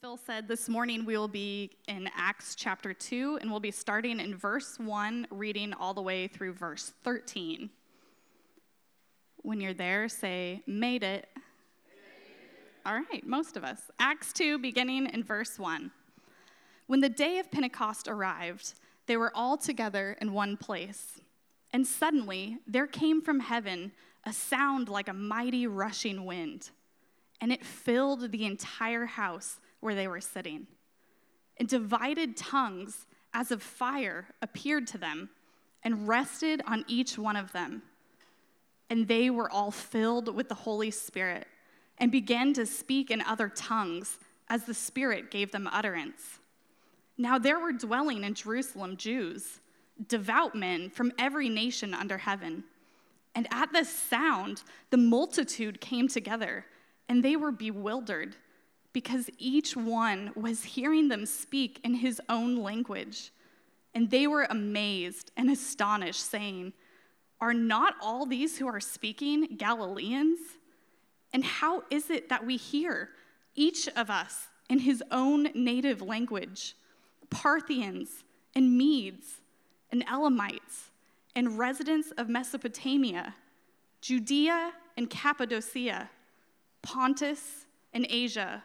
Phil said, this morning we will be in Acts chapter 2, and we'll be starting in verse 1, reading all the way through verse 13. When you're there, say, made it. All right, most of us. Acts 2, beginning in verse 1. When the day of Pentecost arrived, they were all together in one place. And suddenly there came from heaven a sound like a mighty rushing wind, and it filled the entire house where they were sitting. And divided tongues as of fire appeared to them and rested on each one of them. And they were all filled with the Holy Spirit and began to speak in other tongues as the Spirit gave them utterance. Now there were dwelling in Jerusalem Jews, devout men from every nation under heaven. And at this sound, the multitude came together, and they were bewildered because each one was hearing them speak in his own language. And they were amazed and astonished, saying, Are not all these who are speaking Galileans? And how is it that we hear, each of us in his own native language, Parthians and Medes and Elamites and residents of Mesopotamia, Judea and Cappadocia, Pontus and Asia?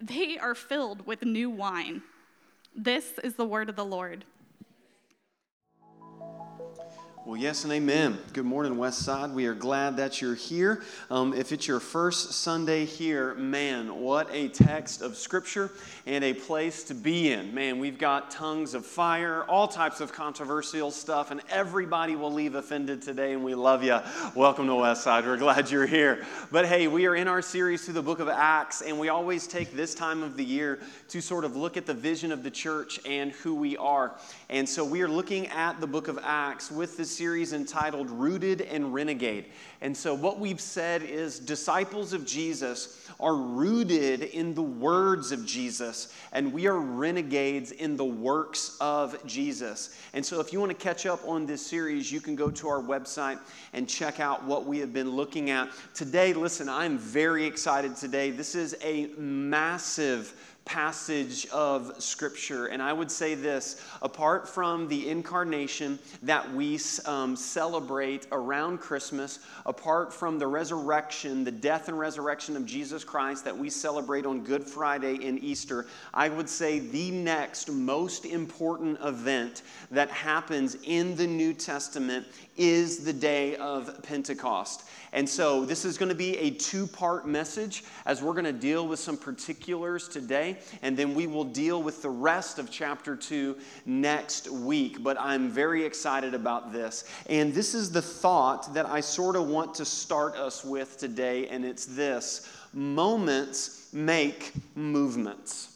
They are filled with new wine. This is the word of the Lord. Well, yes and amen. Good morning, West Side. We are glad that you're here. Um, if it's your first Sunday here, man, what a text of Scripture and a place to be in. Man, we've got tongues of fire, all types of controversial stuff, and everybody will leave offended today, and we love you. Welcome to West Side. We're glad you're here. But hey, we are in our series through the book of Acts, and we always take this time of the year to sort of look at the vision of the church and who we are. And so we are looking at the book of Acts with the series entitled Rooted and Renegade. And so, what we've said is disciples of Jesus are rooted in the words of Jesus, and we are renegades in the works of Jesus. And so, if you want to catch up on this series, you can go to our website and check out what we have been looking at. Today, listen, I'm very excited today. This is a massive passage of Scripture. And I would say this apart from the incarnation that we um, celebrate around Christmas, apart from the resurrection, the death and resurrection of Jesus Christ that we celebrate on Good Friday and Easter, I would say the next most important event that happens in the New Testament is the day of Pentecost. And so, this is going to be a two part message as we're going to deal with some particulars today, and then we will deal with the rest of chapter two next week. But I'm very excited about this. And this is the thought that I sort of want to start us with today, and it's this moments make movements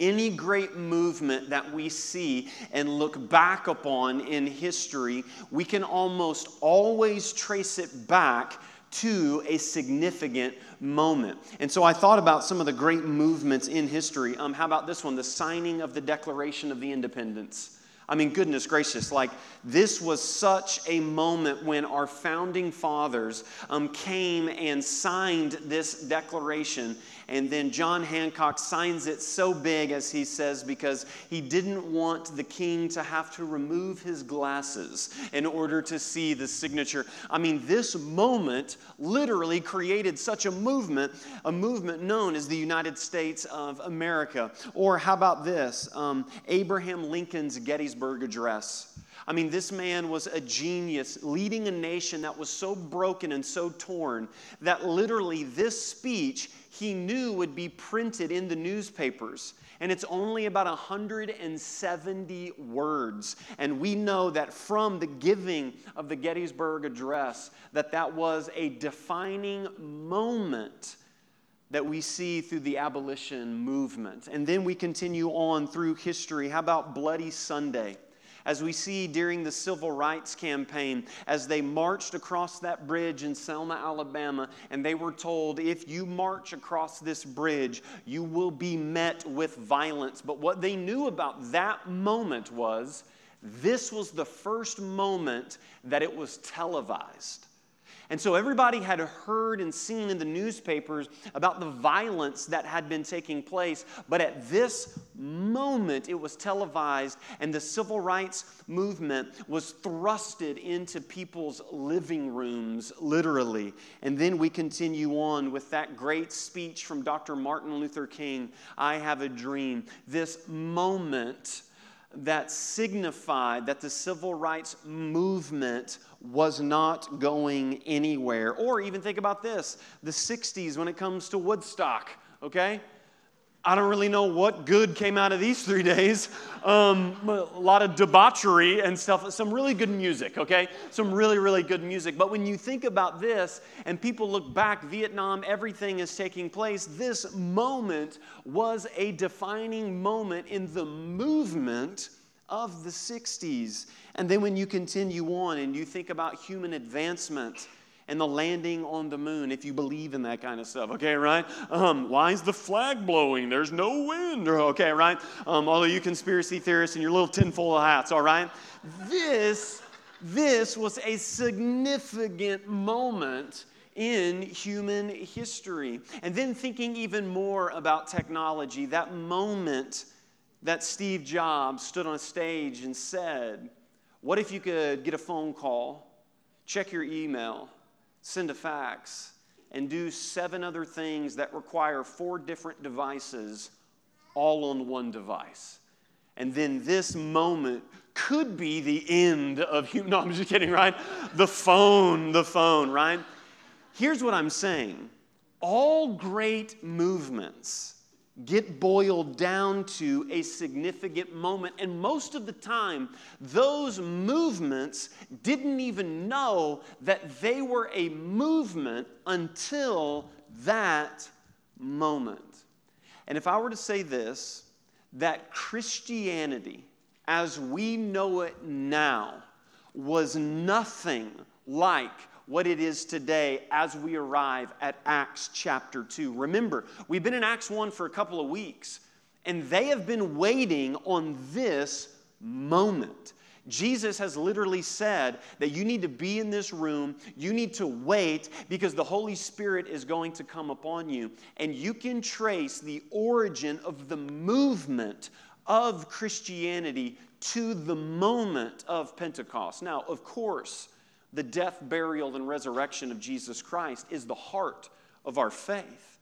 any great movement that we see and look back upon in history, we can almost always trace it back to a significant moment. And so I thought about some of the great movements in history. Um, how about this one? The signing of the Declaration of the Independence. I mean, goodness gracious, like this was such a moment when our founding fathers um, came and signed this declaration. And then John Hancock signs it so big, as he says, because he didn't want the king to have to remove his glasses in order to see the signature. I mean, this moment literally created such a movement, a movement known as the United States of America. Or how about this? Um, Abraham Lincoln's Gettysburg Address. I mean, this man was a genius, leading a nation that was so broken and so torn that literally this speech he knew would be printed in the newspapers. And it's only about 170 words. And we know that from the giving of the Gettysburg Address, that that was a defining moment that we see through the abolition movement. And then we continue on through history. How about Bloody Sunday? As we see during the civil rights campaign, as they marched across that bridge in Selma, Alabama, and they were told, if you march across this bridge, you will be met with violence. But what they knew about that moment was this was the first moment that it was televised. And so everybody had heard and seen in the newspapers about the violence that had been taking place. But at this moment, it was televised, and the civil rights movement was thrusted into people's living rooms, literally. And then we continue on with that great speech from Dr. Martin Luther King I have a dream. This moment that signified that the civil rights movement was not going anywhere. Or even think about this the 60s when it comes to Woodstock, okay? I don't really know what good came out of these three days. Um, a lot of debauchery and stuff, some really good music, okay? Some really, really good music. But when you think about this and people look back, Vietnam, everything is taking place, this moment was a defining moment in the movement of the 60s. And then when you continue on and you think about human advancement, and the landing on the moon, if you believe in that kind of stuff, okay, right? Um, why is the flag blowing? There's no wind, okay, right? Um, all of you conspiracy theorists and your little tinfoil hats, all right? This, this was a significant moment in human history. And then thinking even more about technology, that moment that Steve Jobs stood on a stage and said, What if you could get a phone call, check your email, send a fax, and do seven other things that require four different devices all on one device? And then this moment could be the end of human. No, I'm just kidding, right? The phone, the phone, right? Here's what I'm saying all great movements get boiled down to a significant moment. And most of the time, those movements didn't even know that they were a movement until that moment. And if I were to say this, that Christianity, as we know it now, was nothing like what it is today as we arrive at Acts chapter 2. Remember, we've been in Acts 1 for a couple of weeks, and they have been waiting on this moment. Jesus has literally said that you need to be in this room, you need to wait because the Holy Spirit is going to come upon you. And you can trace the origin of the movement of Christianity to the moment of Pentecost. Now, of course, the death, burial, and resurrection of Jesus Christ is the heart of our faith.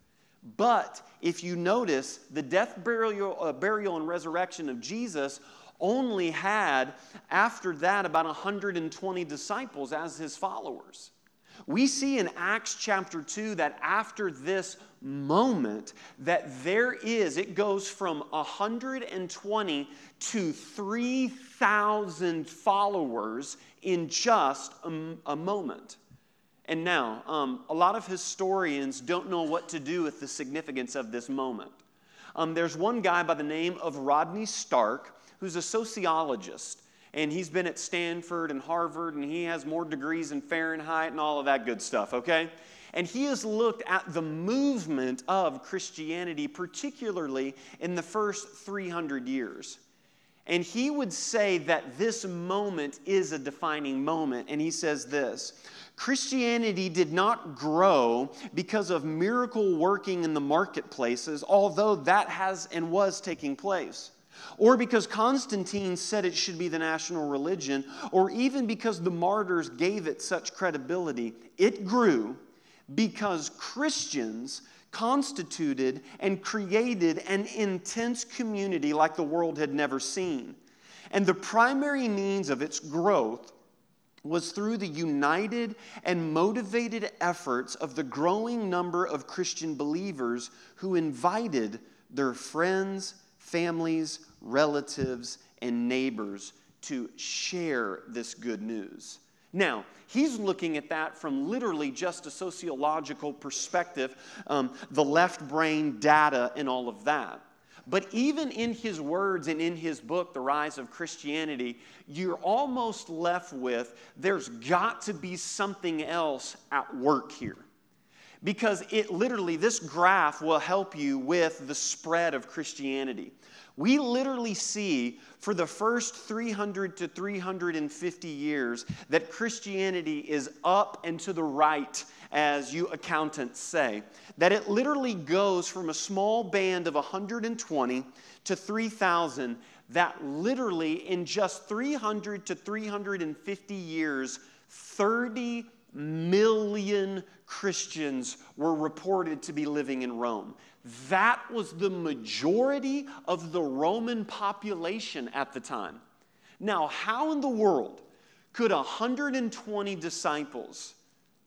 But if you notice, the death, burial, uh, burial, and resurrection of Jesus only had, after that, about 120 disciples as his followers. We see in Acts chapter 2 that after this moment that there is it goes from 120 to 3000 followers in just a, a moment. And now um, a lot of historians don't know what to do with the significance of this moment. Um, there's one guy by the name of rodney stark who's a sociologist and he's been at stanford and harvard and he has more degrees in fahrenheit and all of that good stuff okay? And he has looked at the movement of Christianity, particularly in the first 300 years. And he would say that this moment is a defining moment. And he says this Christianity did not grow because of miracle working in the marketplaces, although that has and was taking place or because Constantine said it should be the national religion, or even because the martyrs gave it such credibility. It grew because Christians constituted and created an intense community like the world had never seen. And the primary means of its growth was through the united and motivated efforts of the growing number of Christian believers who invited their friends, families, relatives, and neighbors to share this good news. Now, he's looking at that from literally just a sociological perspective, um, the left brain data, and all of that. But even in his words and in his book, The Rise of Christianity, you're almost left with there's got to be something else at work here. Because it literally, this graph will help you with the spread of Christianity. We literally see for the first 300 to 350 years that Christianity is up and to the right, as you accountants say. That it literally goes from a small band of 120 to 3,000, that literally in just 300 to 350 years, 30 million Christians were reported to be living in Rome. That was the majority of the Roman population at the time. Now, how in the world could 120 disciples,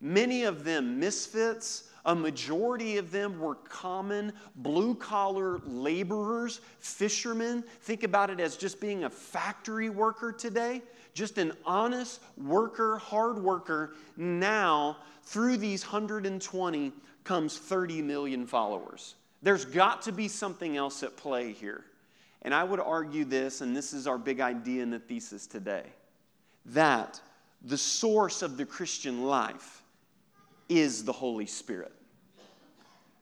many of them misfits, a majority of them were common blue collar laborers, fishermen. Think about it as just being a factory worker today, just an honest worker, hard worker. Now, through these 120 comes 30 million followers. There's got to be something else at play here. And I would argue this, and this is our big idea in the thesis today that the source of the Christian life is the Holy Spirit.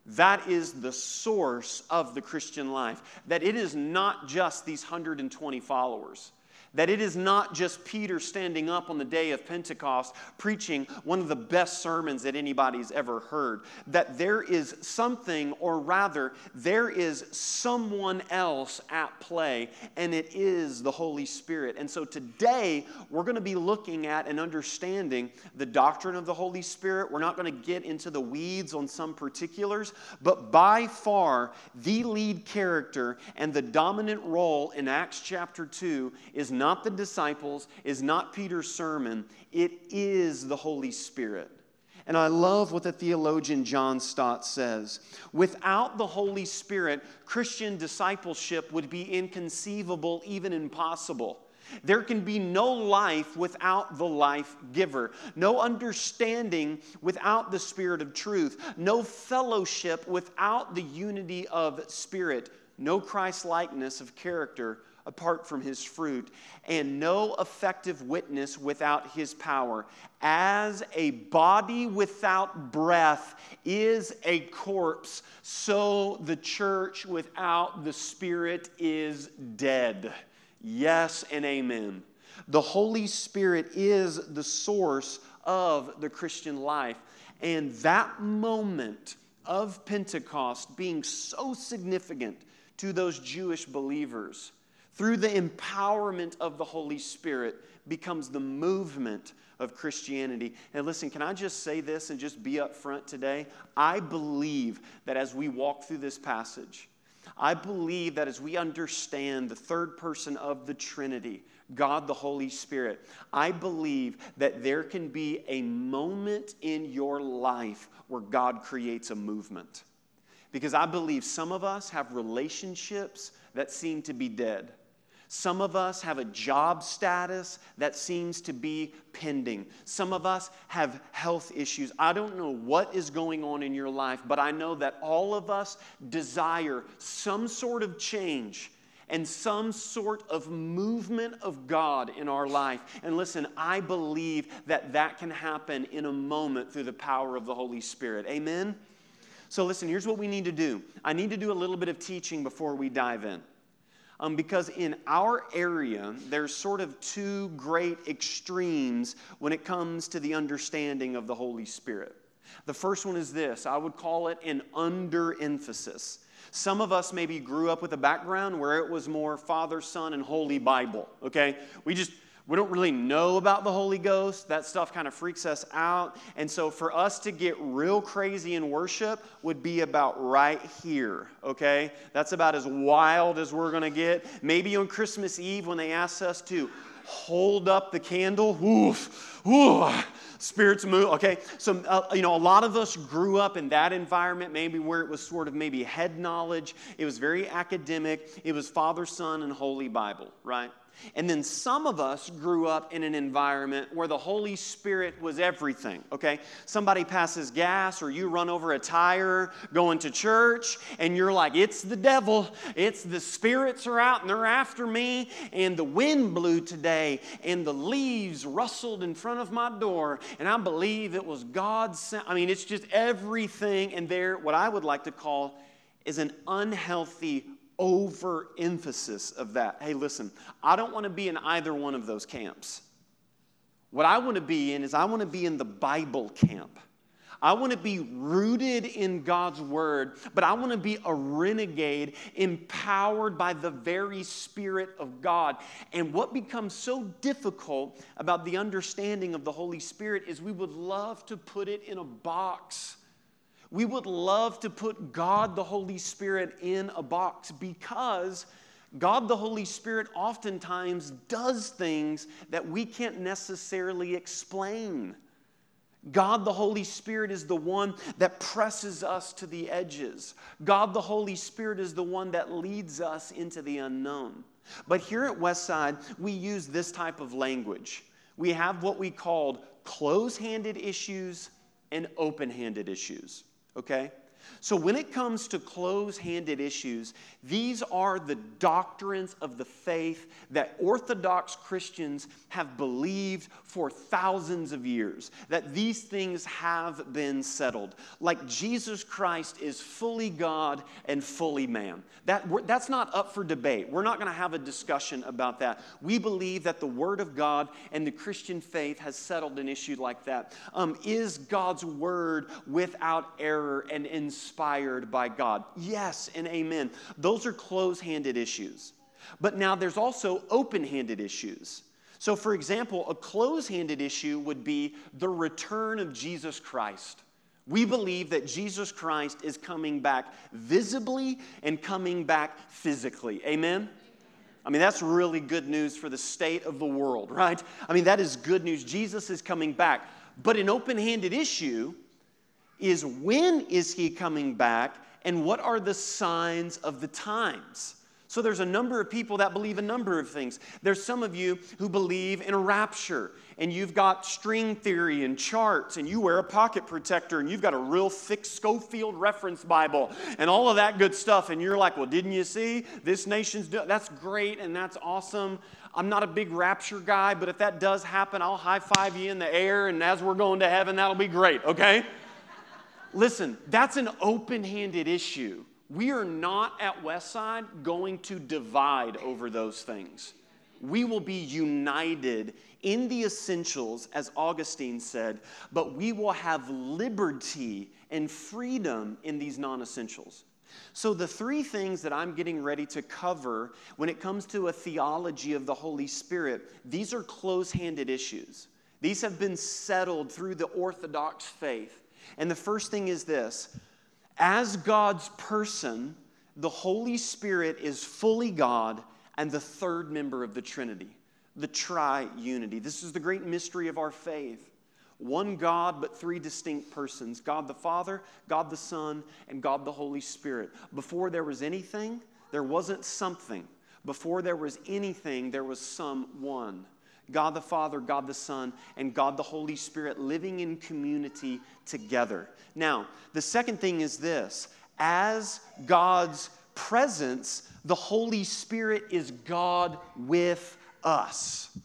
That is the source of the Christian life. That it is not just these 120 followers. That it is not just Peter standing up on the day of Pentecost preaching one of the best sermons that anybody's ever heard. That there is something, or rather, there is someone else at play, and it is the Holy Spirit. And so today, we're going to be looking at and understanding the doctrine of the Holy Spirit. We're not going to get into the weeds on some particulars, but by far, the lead character and the dominant role in Acts chapter 2 is not the disciples, is not Peter's sermon, it is the Holy Spirit. And I love what the theologian John Stott says. Without the Holy Spirit, Christian discipleship would be inconceivable, even impossible. There can be no life without the life giver, no understanding without the spirit of truth, no fellowship without the unity of spirit, no Christ likeness of character apart from his fruit, and no effective witness without his power. As a body without breath is a corpse, so the church without the Spirit is dead. Yes and amen. The Holy Spirit is the source of the Christian life. And that moment of Pentecost being so significant to those Jewish believers through the empowerment of the Holy Spirit, becomes the movement of Christianity. And listen, can I just say this and just be up front today? I believe that as we walk through this passage, I believe that as we understand the third person of the Trinity, God the Holy Spirit, I believe that there can be a moment in your life where God creates a movement. Because I believe some of us have relationships that seem to be dead. Some of us have a job status that seems to be pending. Some of us have health issues. I don't know what is going on in your life, but I know that all of us desire some sort of change and some sort of movement of God in our life. And listen, I believe that that can happen in a moment through the power of the Holy Spirit. Amen? So, listen, here's what we need to do I need to do a little bit of teaching before we dive in um, because in our area, there's sort of two great extremes when it comes to the understanding of the Holy Spirit. The first one is this I would call it an underemphasis. Some of us maybe grew up with a background where it was more Father, Son, and Holy Bible, okay? We just, we don't really know about the Holy Ghost. That stuff kind of freaks us out. And so for us to get real crazy in worship would be about right here, okay? That's about as wild as we're going to get. Maybe on Christmas Eve when they ask us to hold up the candle, oof, oof, spirits move, okay? So, uh, you know, a lot of us grew up in that environment, maybe where it was sort of maybe head knowledge. It was very academic. It was Father, Son, and Holy Bible, right? And then some of us grew up in an environment where the Holy Spirit was everything, okay? Somebody passes gas or you run over a tire going to church and you're like, it's the devil. It's the spirits are out and they're after me. And the wind blew today and the leaves rustled in front of my door. And I believe it was God sent. I mean, it's just everything. And there, what I would like to call is an unhealthy overemphasis of that. Hey, listen, I don't want to be in either one of those camps. What I want to be in is I want to be in the Bible camp. I want to be rooted in God's word, but I want to be a renegade empowered by the very Spirit of God. And what becomes so difficult about the understanding of the Holy Spirit is we would love to put it in a box. We would love to put God the Holy Spirit in a box because God the Holy Spirit oftentimes does things that we can't necessarily explain. God the Holy Spirit is the one that presses us to the edges. God the Holy Spirit is the one that leads us into the unknown. But here at Westside, we use this type of language. We have what we called close handed issues and open handed issues okay? So, when it comes to close handed issues, these are the doctrines of the faith that Orthodox Christians have believed for thousands of years, that these things have been settled. Like Jesus Christ is fully God and fully man. That, that's not up for debate. We're not going to have a discussion about that. We believe that the Word of God and the Christian faith has settled an issue like that. Um, is God's Word without error and inspiration? Inspired by God? Yes and amen. Those are close handed issues. But now there's also open handed issues. So, for example, a close handed issue would be the return of Jesus Christ. We believe that Jesus Christ is coming back visibly and coming back physically. Amen? I mean, that's really good news for the state of the world, right? I mean, that is good news. Jesus is coming back. But an open handed issue is when is he coming back and what are the signs of the times? So there's a number of people that believe a number of things. There's some of you who believe in a rapture and you've got string theory and charts and you wear a pocket protector and you've got a real thick Scofield reference Bible and all of that good stuff and you're like, "Well, didn't you see? This nation's that's great and that's awesome." I'm not a big rapture guy, but if that does happen, I'll high five you in the air and as we're going to heaven, that'll be great, okay? Listen, that's an open handed issue. We are not at Westside going to divide over those things. We will be united in the essentials, as Augustine said, but we will have liberty and freedom in these non essentials. So, the three things that I'm getting ready to cover when it comes to a theology of the Holy Spirit, these are close handed issues. These have been settled through the Orthodox faith. And the first thing is this as God's person, the Holy Spirit is fully God and the third member of the Trinity, the triunity. This is the great mystery of our faith. One God, but three distinct persons God the Father, God the Son, and God the Holy Spirit. Before there was anything, there wasn't something. Before there was anything, there was someone. God the Father, God the Son, and God the Holy Spirit living in community together. Now, the second thing is this as God's presence, the Holy Spirit is God with us.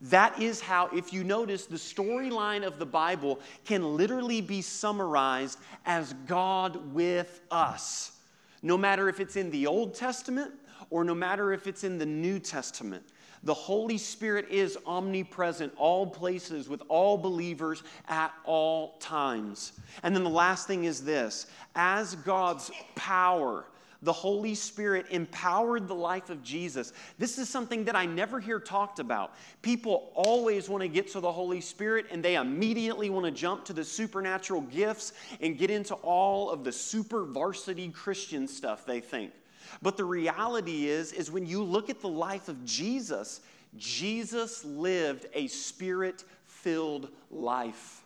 That is how, if you notice, the storyline of the Bible can literally be summarized as God with us. No matter if it's in the Old Testament or no matter if it's in the New Testament. The Holy Spirit is omnipresent, all places, with all believers at all times. And then the last thing is this as God's power, the Holy Spirit empowered the life of Jesus. This is something that I never hear talked about. People always want to get to the Holy Spirit and they immediately want to jump to the supernatural gifts and get into all of the super varsity Christian stuff, they think. But the reality is is when you look at the life of Jesus, Jesus lived a spirit-filled life.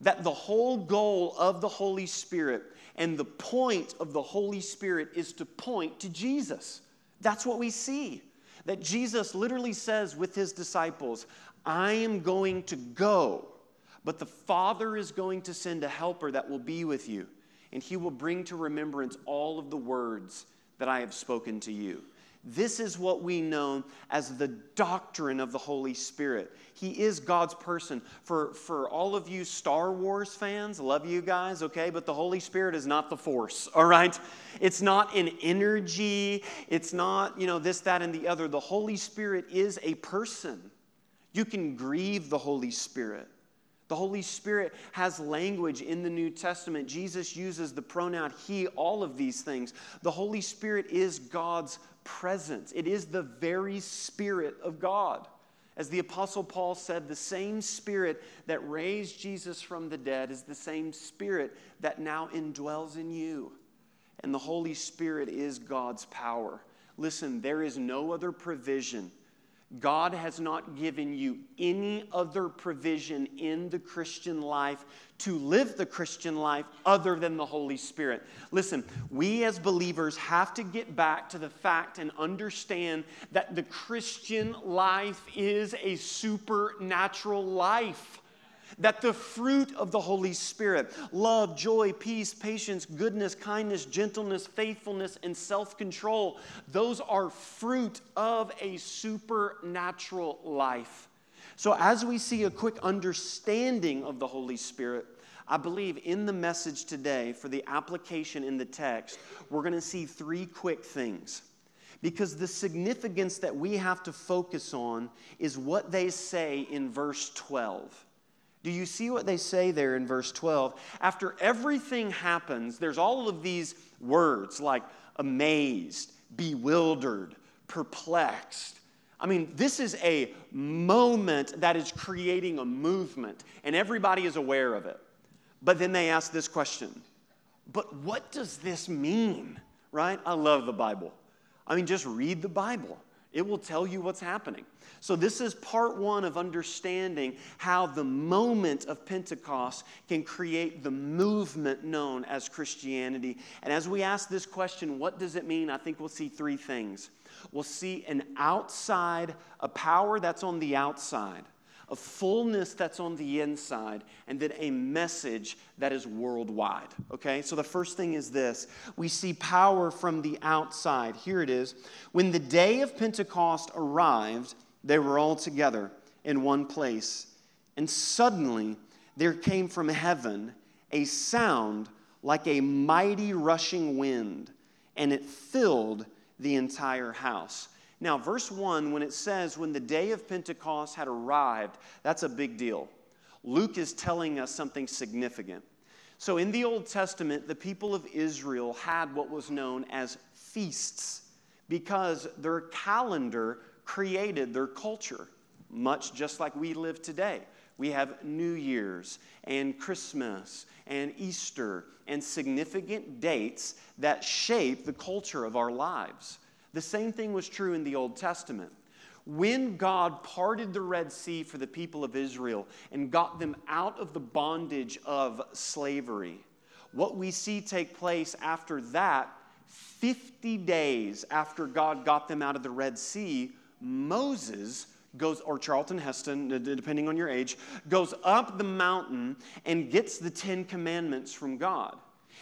That the whole goal of the Holy Spirit and the point of the Holy Spirit is to point to Jesus. That's what we see. That Jesus literally says with his disciples, I am going to go, but the Father is going to send a helper that will be with you, and he will bring to remembrance all of the words that I have spoken to you. This is what we know as the doctrine of the Holy Spirit. He is God's person. For, for all of you Star Wars fans, love you guys, okay? But the Holy Spirit is not the force, all right? It's not an energy. It's not, you know, this, that, and the other. The Holy Spirit is a person. You can grieve the Holy Spirit. The Holy Spirit has language in the New Testament. Jesus uses the pronoun he, all of these things. The Holy Spirit is God's presence, it is the very Spirit of God. As the Apostle Paul said, the same Spirit that raised Jesus from the dead is the same Spirit that now indwells in you. And the Holy Spirit is God's power. Listen, there is no other provision God has not given you any other provision in the Christian life to live the Christian life other than the Holy Spirit. Listen, we as believers have to get back to the fact and understand that the Christian life is a supernatural life that the fruit of the Holy Spirit love, joy, peace, patience, goodness, kindness, gentleness, faithfulness, and self control those are fruit of a supernatural life. So, as we see a quick understanding of the Holy Spirit, I believe in the message today for the application in the text, we're going to see three quick things. Because the significance that we have to focus on is what they say in verse 12. Do you see what they say there in verse 12? After everything happens, there's all of these words like amazed, bewildered, perplexed. I mean, this is a moment that is creating a movement, and everybody is aware of it. But then they ask this question But what does this mean? Right? I love the Bible. I mean, just read the Bible, it will tell you what's happening. So, this is part one of understanding how the moment of Pentecost can create the movement known as Christianity. And as we ask this question, what does it mean? I think we'll see three things. We'll see an outside, a power that's on the outside, a fullness that's on the inside, and then a message that is worldwide. Okay? So the first thing is this we see power from the outside. Here it is. When the day of Pentecost arrived, they were all together in one place. And suddenly there came from heaven a sound like a mighty rushing wind, and it filled the entire house. Now, verse 1, when it says, when the day of Pentecost had arrived, that's a big deal. Luke is telling us something significant. So, in the Old Testament, the people of Israel had what was known as feasts because their calendar created their culture, much just like we live today. We have New Year's and Christmas and Easter and significant dates that shape the culture of our lives. The same thing was true in the Old Testament. When God parted the Red Sea for the people of Israel and got them out of the bondage of slavery, what we see take place after that, 50 days after God got them out of the Red Sea, Moses goes, or Charlton Heston, depending on your age, goes up the mountain and gets the Ten Commandments from God.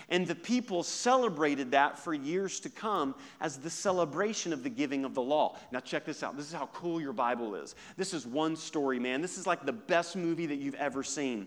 And the people celebrated that for years to come as the celebration of the giving of the law. Now, check this out. This is how cool your Bible is. This is one story, man. This is like the best movie that you've ever seen.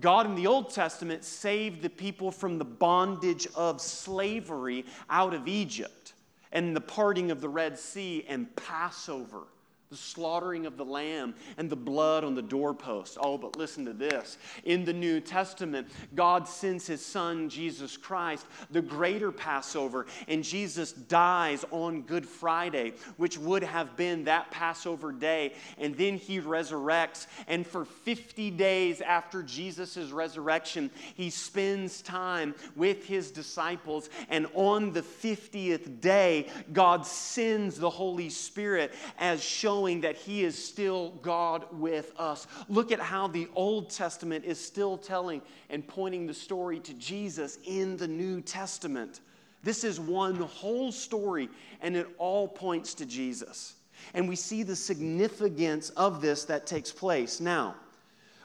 God in the Old Testament saved the people from the bondage of slavery out of Egypt and the parting of the Red Sea and Passover the slaughtering of the lamb and the blood on the doorpost. Oh, but listen to this. In the New Testament, God sends his son, Jesus Christ, the greater Passover, and Jesus dies on Good Friday, which would have been that Passover day. And then he resurrects. And for 50 days after Jesus' resurrection, he spends time with his disciples. And on the 50th day, God sends the Holy Spirit as shown showing that He is still God with us. Look at how the Old Testament is still telling and pointing the story to Jesus in the New Testament. This is one whole story, and it all points to Jesus. And we see the significance of this that takes place. Now,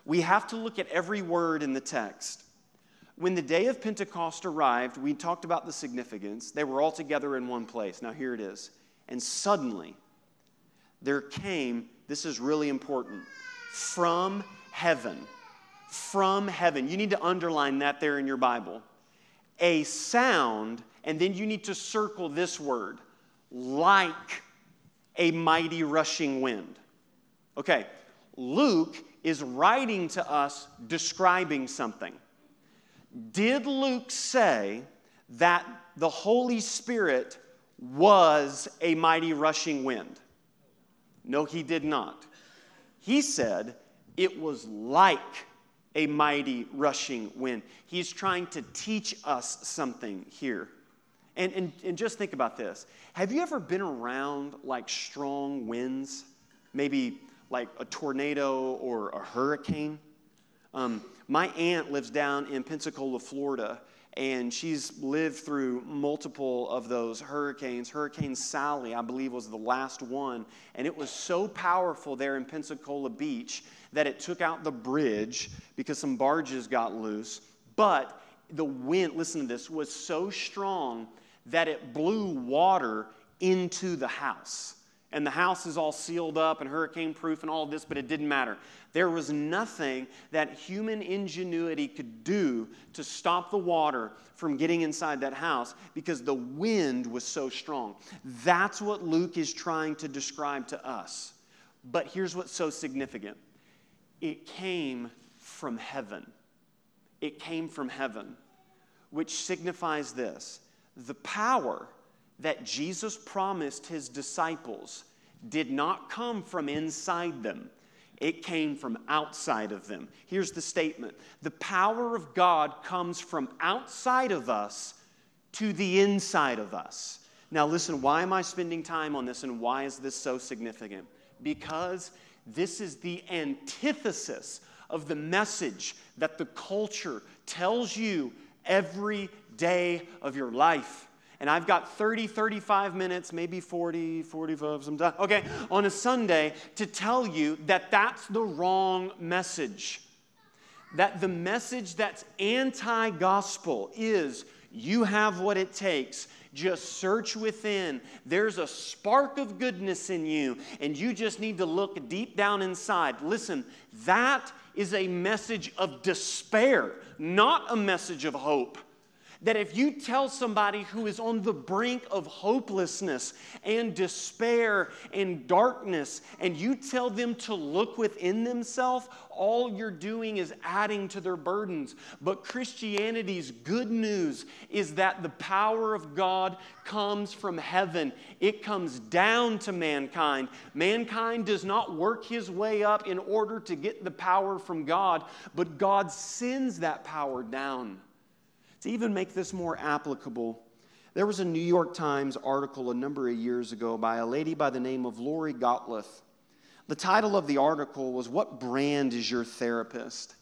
we have to look at every word in the text. When the day of Pentecost arrived, we talked about the significance. They were all together in one place. Now, here it is. And suddenly, there came, this is really important, from heaven. From heaven. You need to underline that there in your Bible. A sound, and then you need to circle this word like a mighty rushing wind. Okay, Luke is writing to us describing something. Did Luke say that the Holy Spirit was a mighty rushing wind? No, he did not. He said it was like a mighty rushing wind. He's trying to teach us something here. And, and, and just think about this. Have you ever been around like strong winds? Maybe like a tornado or a hurricane? Um, my aunt lives down in Pensacola, Florida, and she's lived through multiple of those hurricanes. Hurricane Sally, I believe, was the last one, and it was so powerful there in Pensacola Beach that it took out the bridge because some barges got loose. But the wind, listen to this, was so strong that it blew water into the house and the house is all sealed up and hurricane proof and all of this, but it didn't matter. There was nothing that human ingenuity could do to stop the water from getting inside that house because the wind was so strong. That's what Luke is trying to describe to us. But here's what's so significant it came from heaven. It came from heaven, which signifies this the power that Jesus promised his disciples did not come from inside them, it came from outside of them. Here's the statement The power of God comes from outside of us to the inside of us. Now, listen, why am I spending time on this and why is this so significant? Because this is the antithesis of the message that the culture tells you every day of your life and I've got 30, 35 minutes, maybe 40, 45, sometimes, okay, on a Sunday to tell you that that's the wrong message. That the message that's anti gospel is you have what it takes. Just search within. There's a spark of goodness in you, and you just need to look deep down inside. Listen, that is a message of despair, not a message of hope. That if you tell somebody who is on the brink of hopelessness and despair and darkness, and you tell them to look within themselves, all you're doing is adding to their burdens. But Christianity's good news is that the power of God comes from heaven, it comes down to mankind. Mankind does not work his way up in order to get the power from God, but God sends that power down. To even make this more applicable, there was a New York Times article a number of years ago by a lady by the name of Lori Gottlieb. The title of the article was What Brand is Your Therapist?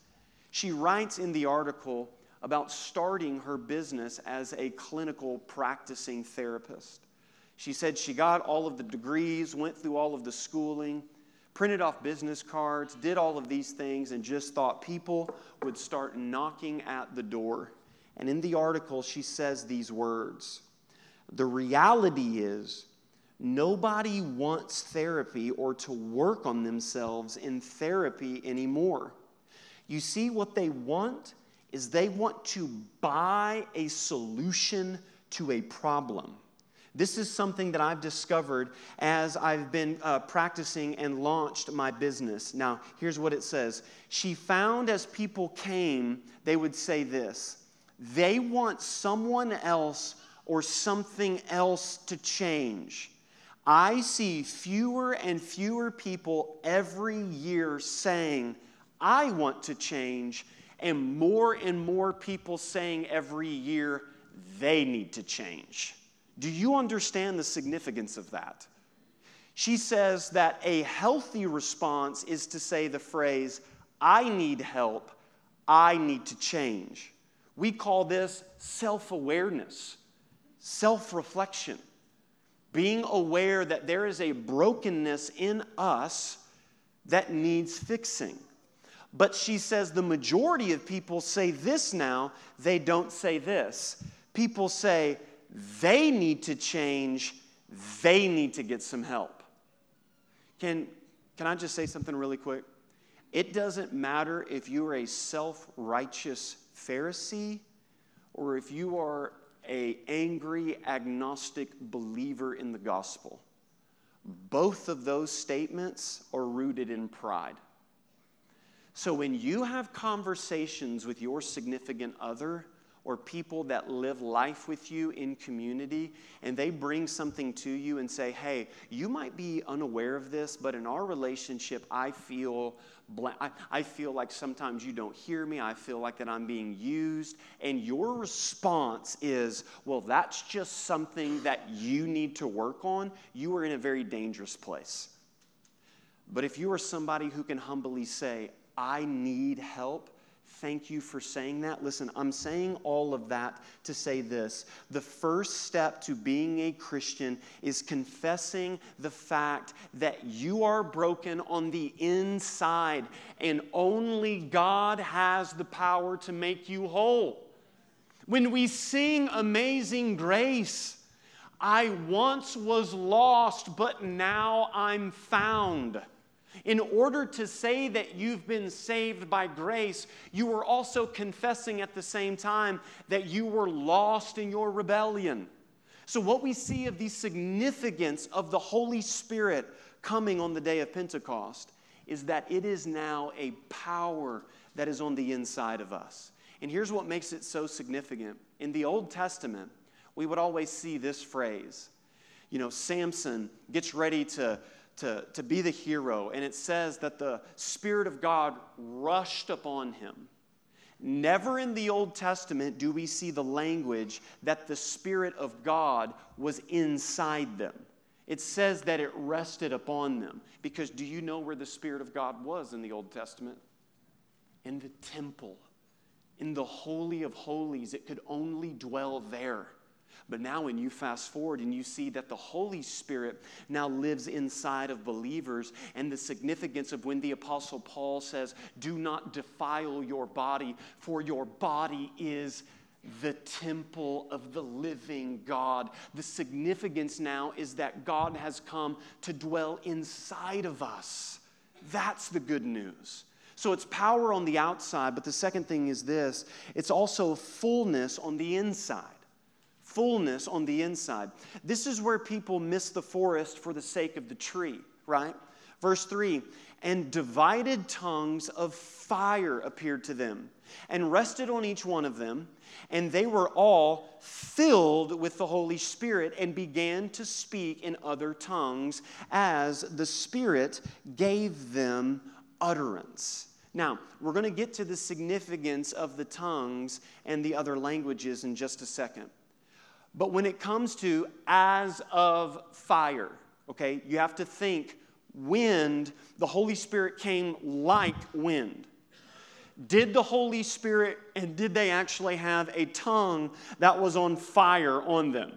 She writes in the article about starting her business as a clinical practicing therapist. She said she got all of the degrees, went through all of the schooling, printed off business cards, did all of these things, and just thought people would start knocking at the door. And in the article, she says these words The reality is, nobody wants therapy or to work on themselves in therapy anymore. You see, what they want is they want to buy a solution to a problem. This is something that I've discovered as I've been uh, practicing and launched my business. Now, here's what it says She found as people came, they would say this they want someone else or something else to change. I see fewer and fewer people every year saying, I want to change, and more and more people saying every year, they need to change. Do you understand the significance of that? She says that a healthy response is to say the phrase, I need help, I need to change. We call this self awareness, self reflection. being aware that there is a brokenness in us that needs fixing. But she says the majority of people say this now, they don't say this. People say they need to change, they need to get some help. Can, can I just say something really quick? It doesn't matter if you are a self righteous Pharisee or if you are a angry agnostic believer in the gospel. Both of those statements are rooted in pride. So when you have conversations with your significant other, or people that live life with you in community and they bring something to you and say, hey, you might be unaware of this, but in our relationship, I feel. I feel like sometimes you don't hear me. I feel like that I'm being used. And your response is, well, that's just something that you need to work on. You are in a very dangerous place. But if you are somebody who can humbly say, I need help, Thank you for saying that. Listen, I'm saying all of that to say this. The first step to being a Christian is confessing the fact that you are broken on the inside and only God has the power to make you whole. When we sing Amazing Grace, I once was lost, but now I'm found. In order to say that you've been saved by grace, you were also confessing at the same time that you were lost in your rebellion. So, what we see of the significance of the Holy Spirit coming on the day of Pentecost is that it is now a power that is on the inside of us. And here's what makes it so significant. In the Old Testament, we would always see this phrase. You know, Samson gets ready to to, to be the hero. And it says that the Spirit of God rushed upon him. Never in the Old Testament do we see the language that the Spirit of God was inside them. It says that it rested upon them. Because do you know where the Spirit of God was in the Old Testament? In the temple, in the Holy of Holies. It could only dwell there. But now, when you fast forward and you see that the Holy Spirit now lives inside of believers, and the significance of when the Apostle Paul says, Do not defile your body, for your body is the temple of the living God. The significance now is that God has come to dwell inside of us. That's the good news. So it's power on the outside, but the second thing is this it's also fullness on the inside fullness on the inside. This is where people miss the forest for the sake of the tree, right? Verse 3 And divided tongues of fire appeared to them and rested on each one of them, and they were all filled with the Holy Spirit and began to speak in other tongues as the Spirit gave them utterance. Now, we're going to get to the significance of the tongues and the other languages in just a second. But when it comes to as of fire, okay, you have to think wind, the Holy Spirit came like wind. Did the Holy Spirit and did they actually have a tongue that was on fire on them?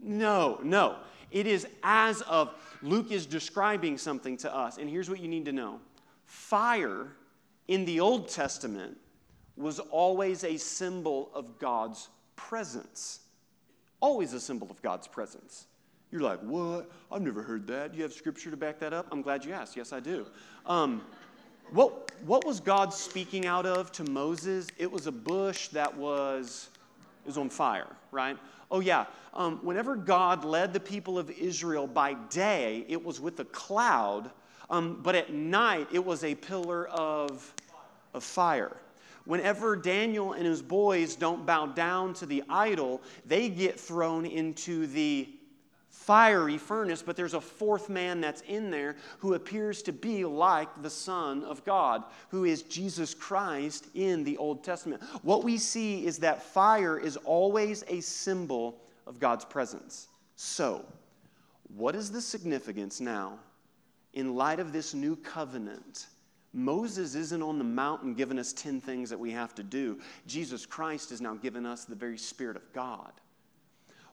No, no. It is as of, Luke is describing something to us. And here's what you need to know fire in the Old Testament was always a symbol of God's presence always a symbol of God's presence. You're like, what? I've never heard that. Do You have scripture to back that up? I'm glad you asked. Yes, I do. Um, what, what was God speaking out of to Moses? It was a bush that was, was on fire, right? Oh, yeah. Um, whenever God led the people of Israel by day, it was with a cloud, um, but at night, it was a pillar of, of fire. Whenever Daniel and his boys don't bow down to the idol, they get thrown into the fiery furnace, but there's a fourth man that's in there who appears to be like the Son of God, who is Jesus Christ in the Old Testament. What we see is that fire is always a symbol of God's presence. So, what is the significance now in light of this new covenant? Moses isn't on the mountain giving us 10 things that we have to do. Jesus Christ has now given us the very Spirit of God.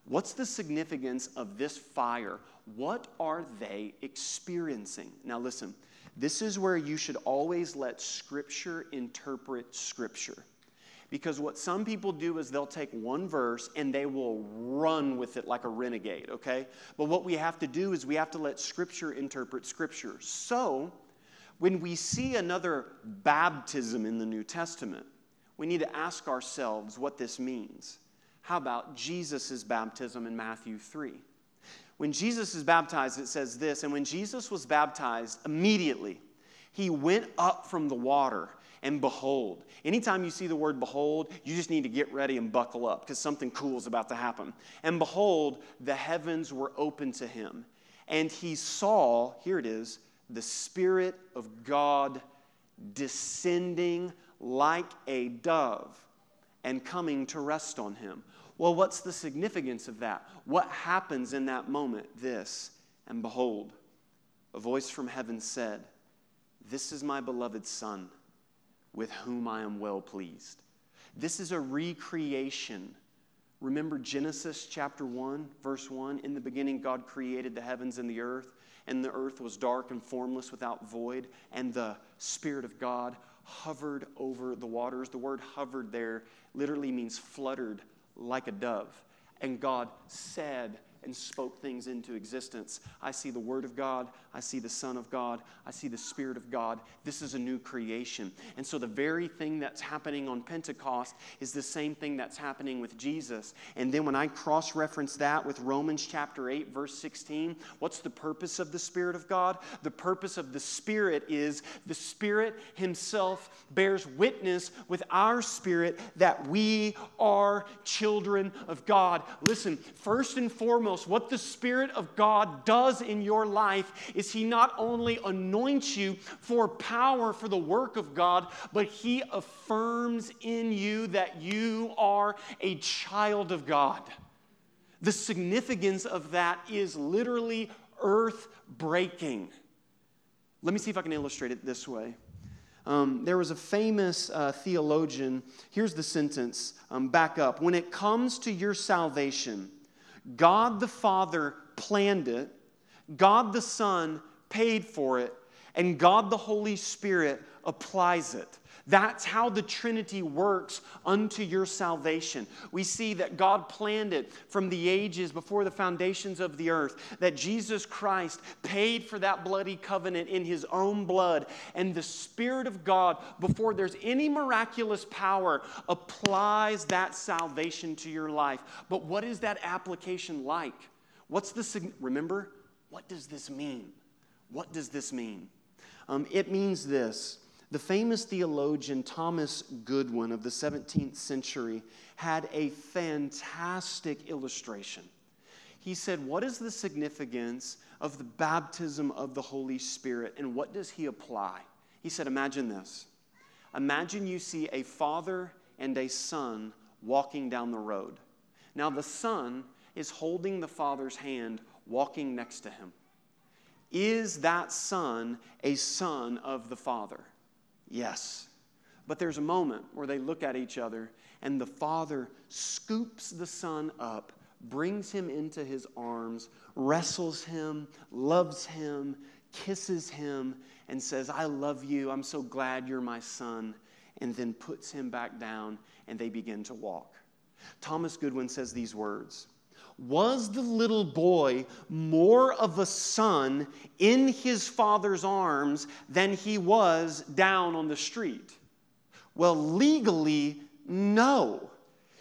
What's the significance of this fire? What are they experiencing? Now, listen, this is where you should always let Scripture interpret Scripture. Because what some people do is they'll take one verse and they will run with it like a renegade, okay? But what we have to do is we have to let Scripture interpret Scripture. So, when we see another baptism in the New Testament, we need to ask ourselves what this means. How about Jesus' baptism in Matthew 3? When Jesus is baptized, it says this, and when Jesus was baptized, immediately he went up from the water and behold. Anytime you see the word behold, you just need to get ready and buckle up because something cool is about to happen. And behold, the heavens were open to him. And he saw, here it is, the Spirit of God descending like a dove and coming to rest on him. Well, what's the significance of that? What happens in that moment? This, and behold, a voice from heaven said, This is my beloved Son with whom I am well pleased. This is a recreation. Remember Genesis chapter 1, verse 1? In the beginning, God created the heavens and the earth, and the earth was dark and formless without void, and the Spirit of God hovered over the waters. The word hovered there literally means fluttered like a dove. And God said, and spoke things into existence. I see the Word of God. I see the Son of God. I see the Spirit of God. This is a new creation. And so the very thing that's happening on Pentecost is the same thing that's happening with Jesus. And then when I cross reference that with Romans chapter 8, verse 16, what's the purpose of the Spirit of God? The purpose of the Spirit is the Spirit Himself bears witness with our spirit that we are children of God. Listen, first and foremost, what the Spirit of God does in your life is He not only anoints you for power for the work of God, but He affirms in you that you are a child of God. The significance of that is literally earth breaking. Let me see if I can illustrate it this way. Um, there was a famous uh, theologian. Here's the sentence um, back up. When it comes to your salvation, God the Father planned it, God the Son paid for it, and God the Holy Spirit applies it. That's how the Trinity works unto your salvation. We see that God planned it from the ages before the foundations of the earth, that Jesus Christ paid for that bloody covenant in his own blood, and the Spirit of God, before there's any miraculous power, applies that salvation to your life. But what is that application like? What's the remember? What does this mean? What does this mean? Um, it means this the famous theologian Thomas Goodwin of the 17th century had a fantastic illustration. He said, What is the significance of the baptism of the Holy Spirit and what does he apply? He said, Imagine this. Imagine you see a father and a son walking down the road. Now, the son is holding the father's hand, walking next to him. Is that son a son of the father? Yes. But there's a moment where they look at each other, and the father scoops the son up, brings him into his arms, wrestles him, loves him, kisses him, and says, I love you. I'm so glad you're my son. And then puts him back down, and they begin to walk. Thomas Goodwin says these words was the little boy more of a son in his father's arms than he was down on the street? Well, legally, no.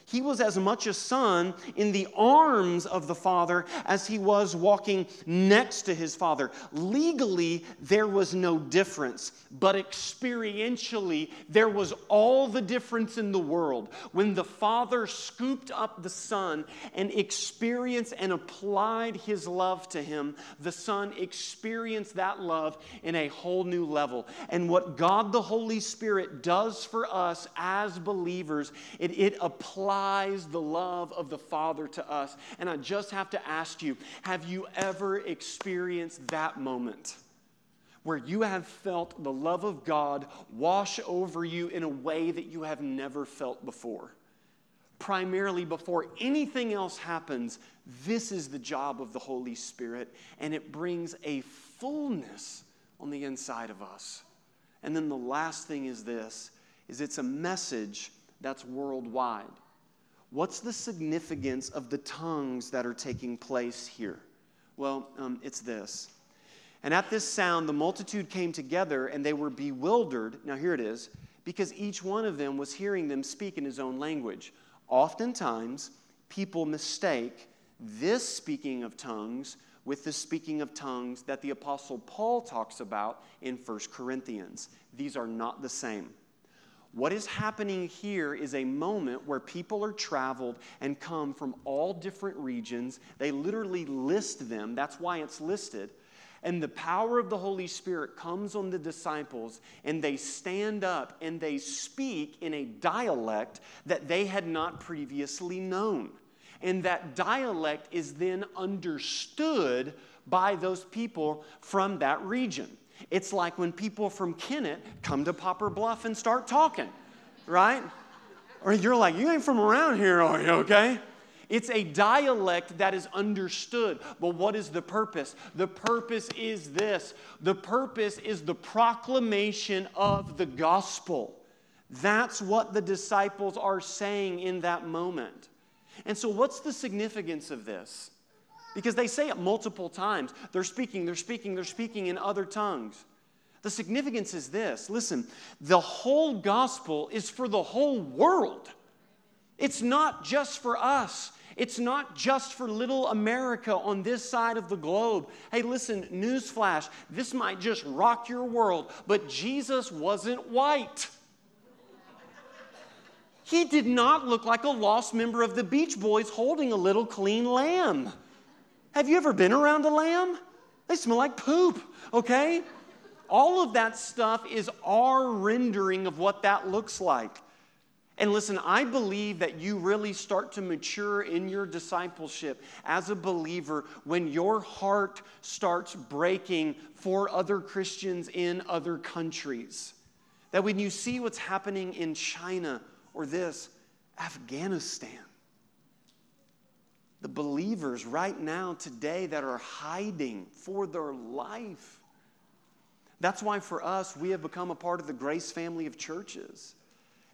He was as much a son in the arms of the Father as he was walking next to his Father. Legally, there was no difference, but experientially, there was all the difference in the world. When the Father scooped up the Son and experienced and applied his love to him, the Son experienced that love in a whole new level. And what God the Holy Spirit does for us as believers, it, it applies applies the love of the Father to us. And I just have to ask you have you ever experienced that moment? Where you have felt the love of God wash over you in a way that you have never felt before. primarily before anything else happens, this is the job of the Holy Spirit, and it brings a fullness on the inside of us. And then the last thing is this is it's a message that's worldwide. What's the significance of the tongues that are taking place here? Well, um, it's this. And at this sound, the multitude came together and they were bewildered. Now, here it is because each one of them was hearing them speak in his own language. Oftentimes, people mistake this speaking of tongues with the speaking of tongues that the Apostle Paul talks about in 1 Corinthians. These are not the same. What is happening here is a moment where people are traveled and come from all different regions. They literally list them, that's why it's listed. And the power of the Holy Spirit comes on the disciples, and they stand up and they speak in a dialect that they had not previously known. And that dialect is then understood by those people from that region. It's like when people from Kennett come to Poplar Bluff and start talking, right? Or you're like, you ain't from around here, are you, okay? It's a dialect that is understood. But what is the purpose? The purpose is this the purpose is the proclamation of the gospel. That's what the disciples are saying in that moment. And so, what's the significance of this? Because they say it multiple times. They're speaking, they're speaking, they're speaking in other tongues. The significance is this listen, the whole gospel is for the whole world. It's not just for us. It's not just for little America on this side of the globe. Hey, listen, newsflash, this might just rock your world, but Jesus wasn't white. He did not look like a lost member of the Beach Boys holding a little clean lamb. Have you ever been around a lamb? They smell like poop, okay? All of that stuff is our rendering of what that looks like. And listen, I believe that you really start to mature in your discipleship as a believer when your heart starts breaking for other Christians in other countries. That when you see what's happening in China or this, Afghanistan. The believers right now, today, that are hiding for their life. That's why for us, we have become a part of the Grace family of churches.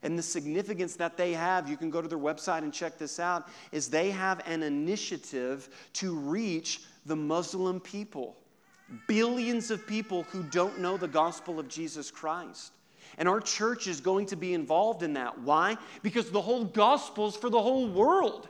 And the significance that they have, you can go to their website and check this out, is they have an initiative to reach the Muslim people. Billions of people who don't know the gospel of Jesus Christ. And our church is going to be involved in that. Why? Because the whole gospel is for the whole world.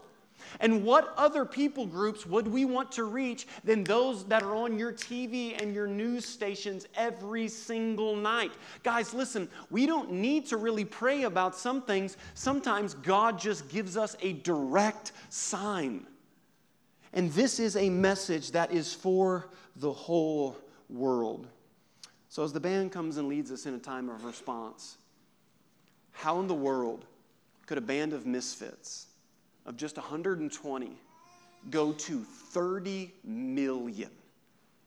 And what other people groups would we want to reach than those that are on your TV and your news stations every single night? Guys, listen, we don't need to really pray about some things. Sometimes God just gives us a direct sign. And this is a message that is for the whole world. So, as the band comes and leads us in a time of response, how in the world could a band of misfits of just 120 go to 30 million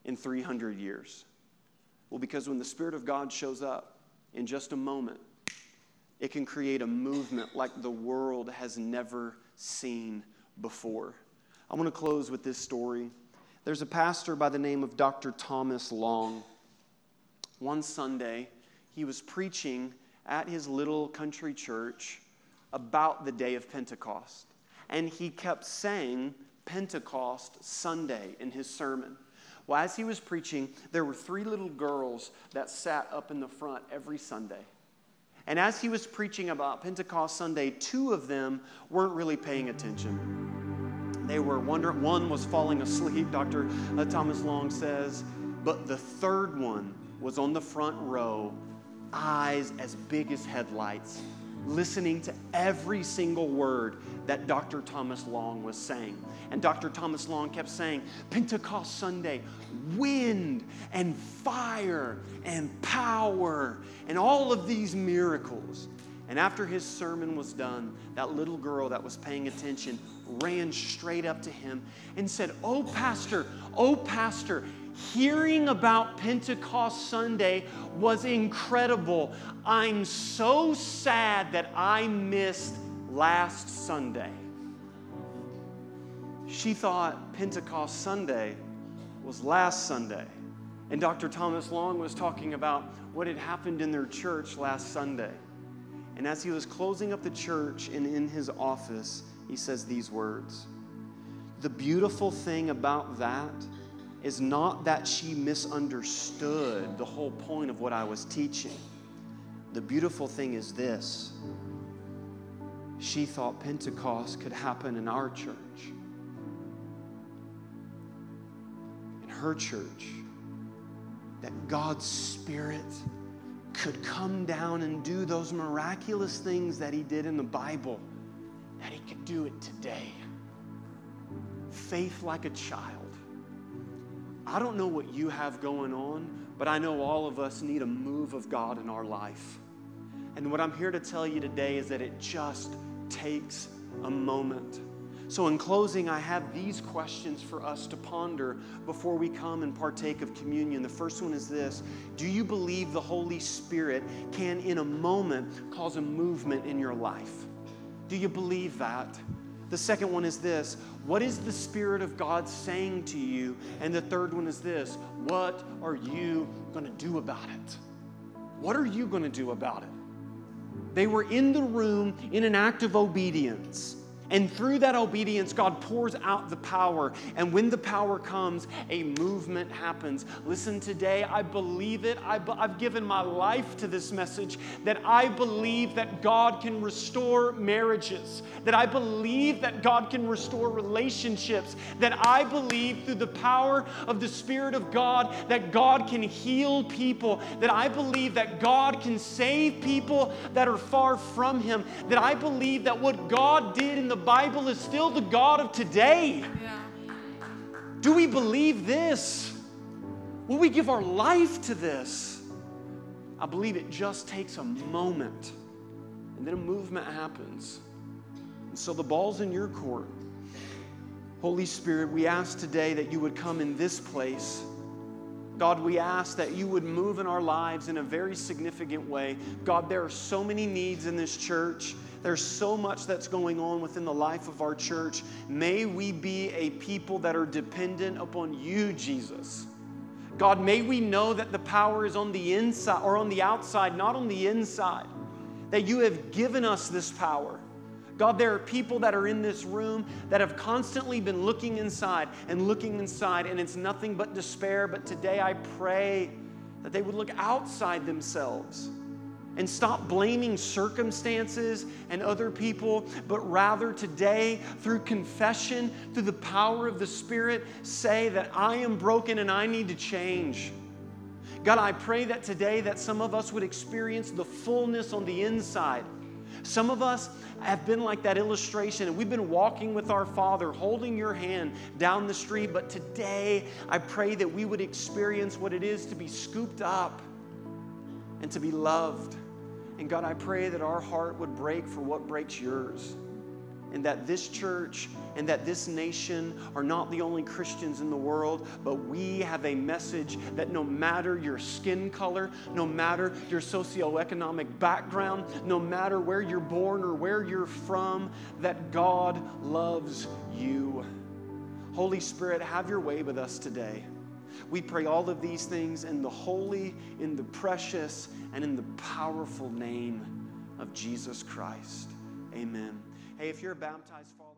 in 300 years? Well, because when the Spirit of God shows up in just a moment, it can create a movement like the world has never seen before. I want to close with this story. There's a pastor by the name of Dr. Thomas Long one Sunday, he was preaching at his little country church about the day of Pentecost. And he kept saying Pentecost Sunday in his sermon. Well, as he was preaching, there were three little girls that sat up in the front every Sunday. And as he was preaching about Pentecost Sunday, two of them weren't really paying attention. They were wondering, one was falling asleep, Dr. Uh, Thomas Long says, but the third one was on the front row, eyes as big as headlights, listening to every single word that Dr. Thomas Long was saying. And Dr. Thomas Long kept saying, Pentecost Sunday, wind and fire and power and all of these miracles. And after his sermon was done, that little girl that was paying attention ran straight up to him and said, Oh, Pastor, oh, Pastor, hearing about Pentecost Sunday was incredible. I'm so sad that I missed last Sunday. She thought Pentecost Sunday was last Sunday. And Dr. Thomas Long was talking about what had happened in their church last Sunday. And as he was closing up the church and in his office, he says these words The beautiful thing about that is not that she misunderstood the whole point of what I was teaching. The beautiful thing is this she thought Pentecost could happen in our church. In her church, that God's Spirit could come down and do those miraculous things that He did in the Bible, that He could do it today. Faith like a child. I don't know what you have going on, but I know all of us need a move of God in our life. And what I'm here to tell you today is that it just takes a moment. So, in closing, I have these questions for us to ponder before we come and partake of communion. The first one is this Do you believe the Holy Spirit can, in a moment, cause a movement in your life? Do you believe that? The second one is this What is the Spirit of God saying to you? And the third one is this What are you going to do about it? What are you going to do about it? They were in the room in an act of obedience. And through that obedience, God pours out the power. And when the power comes, a movement happens. Listen, today, I believe it. I have given my life to this message that I believe that God can restore marriages, that I believe that God can restore relationships, that I believe through the power of the Spirit of God that God can heal people, that I believe that God can save people that are far from Him, that I believe that what God did in the the Bible is still the God of today. Yeah. Do we believe this? Will we give our life to this? I believe it just takes a moment and then a movement happens. And so the ball's in your court. Holy Spirit, we ask today that you would come in this place. God, we ask that you would move in our lives in a very significant way. God, there are so many needs in this church. There's so much that's going on within the life of our church. May we be a people that are dependent upon you, Jesus. God, may we know that the power is on the inside or on the outside, not on the inside. That you have given us this power. God, there are people that are in this room that have constantly been looking inside and looking inside, and it's nothing but despair. But today I pray that they would look outside themselves and stop blaming circumstances and other people, but rather today, through confession, through the power of the Spirit, say that I am broken and I need to change. God, I pray that today that some of us would experience the fullness on the inside. Some of us have been like that illustration, and we've been walking with our Father, holding your hand down the street. But today, I pray that we would experience what it is to be scooped up and to be loved and God, I pray that our heart would break for what breaks yours. And that this church and that this nation are not the only Christians in the world, but we have a message that no matter your skin color, no matter your socioeconomic background, no matter where you're born or where you're from, that God loves you. Holy Spirit, have your way with us today. We pray all of these things in the holy, in the precious, and in the powerful name of Jesus Christ. Amen. Hey, if you're a baptized follower,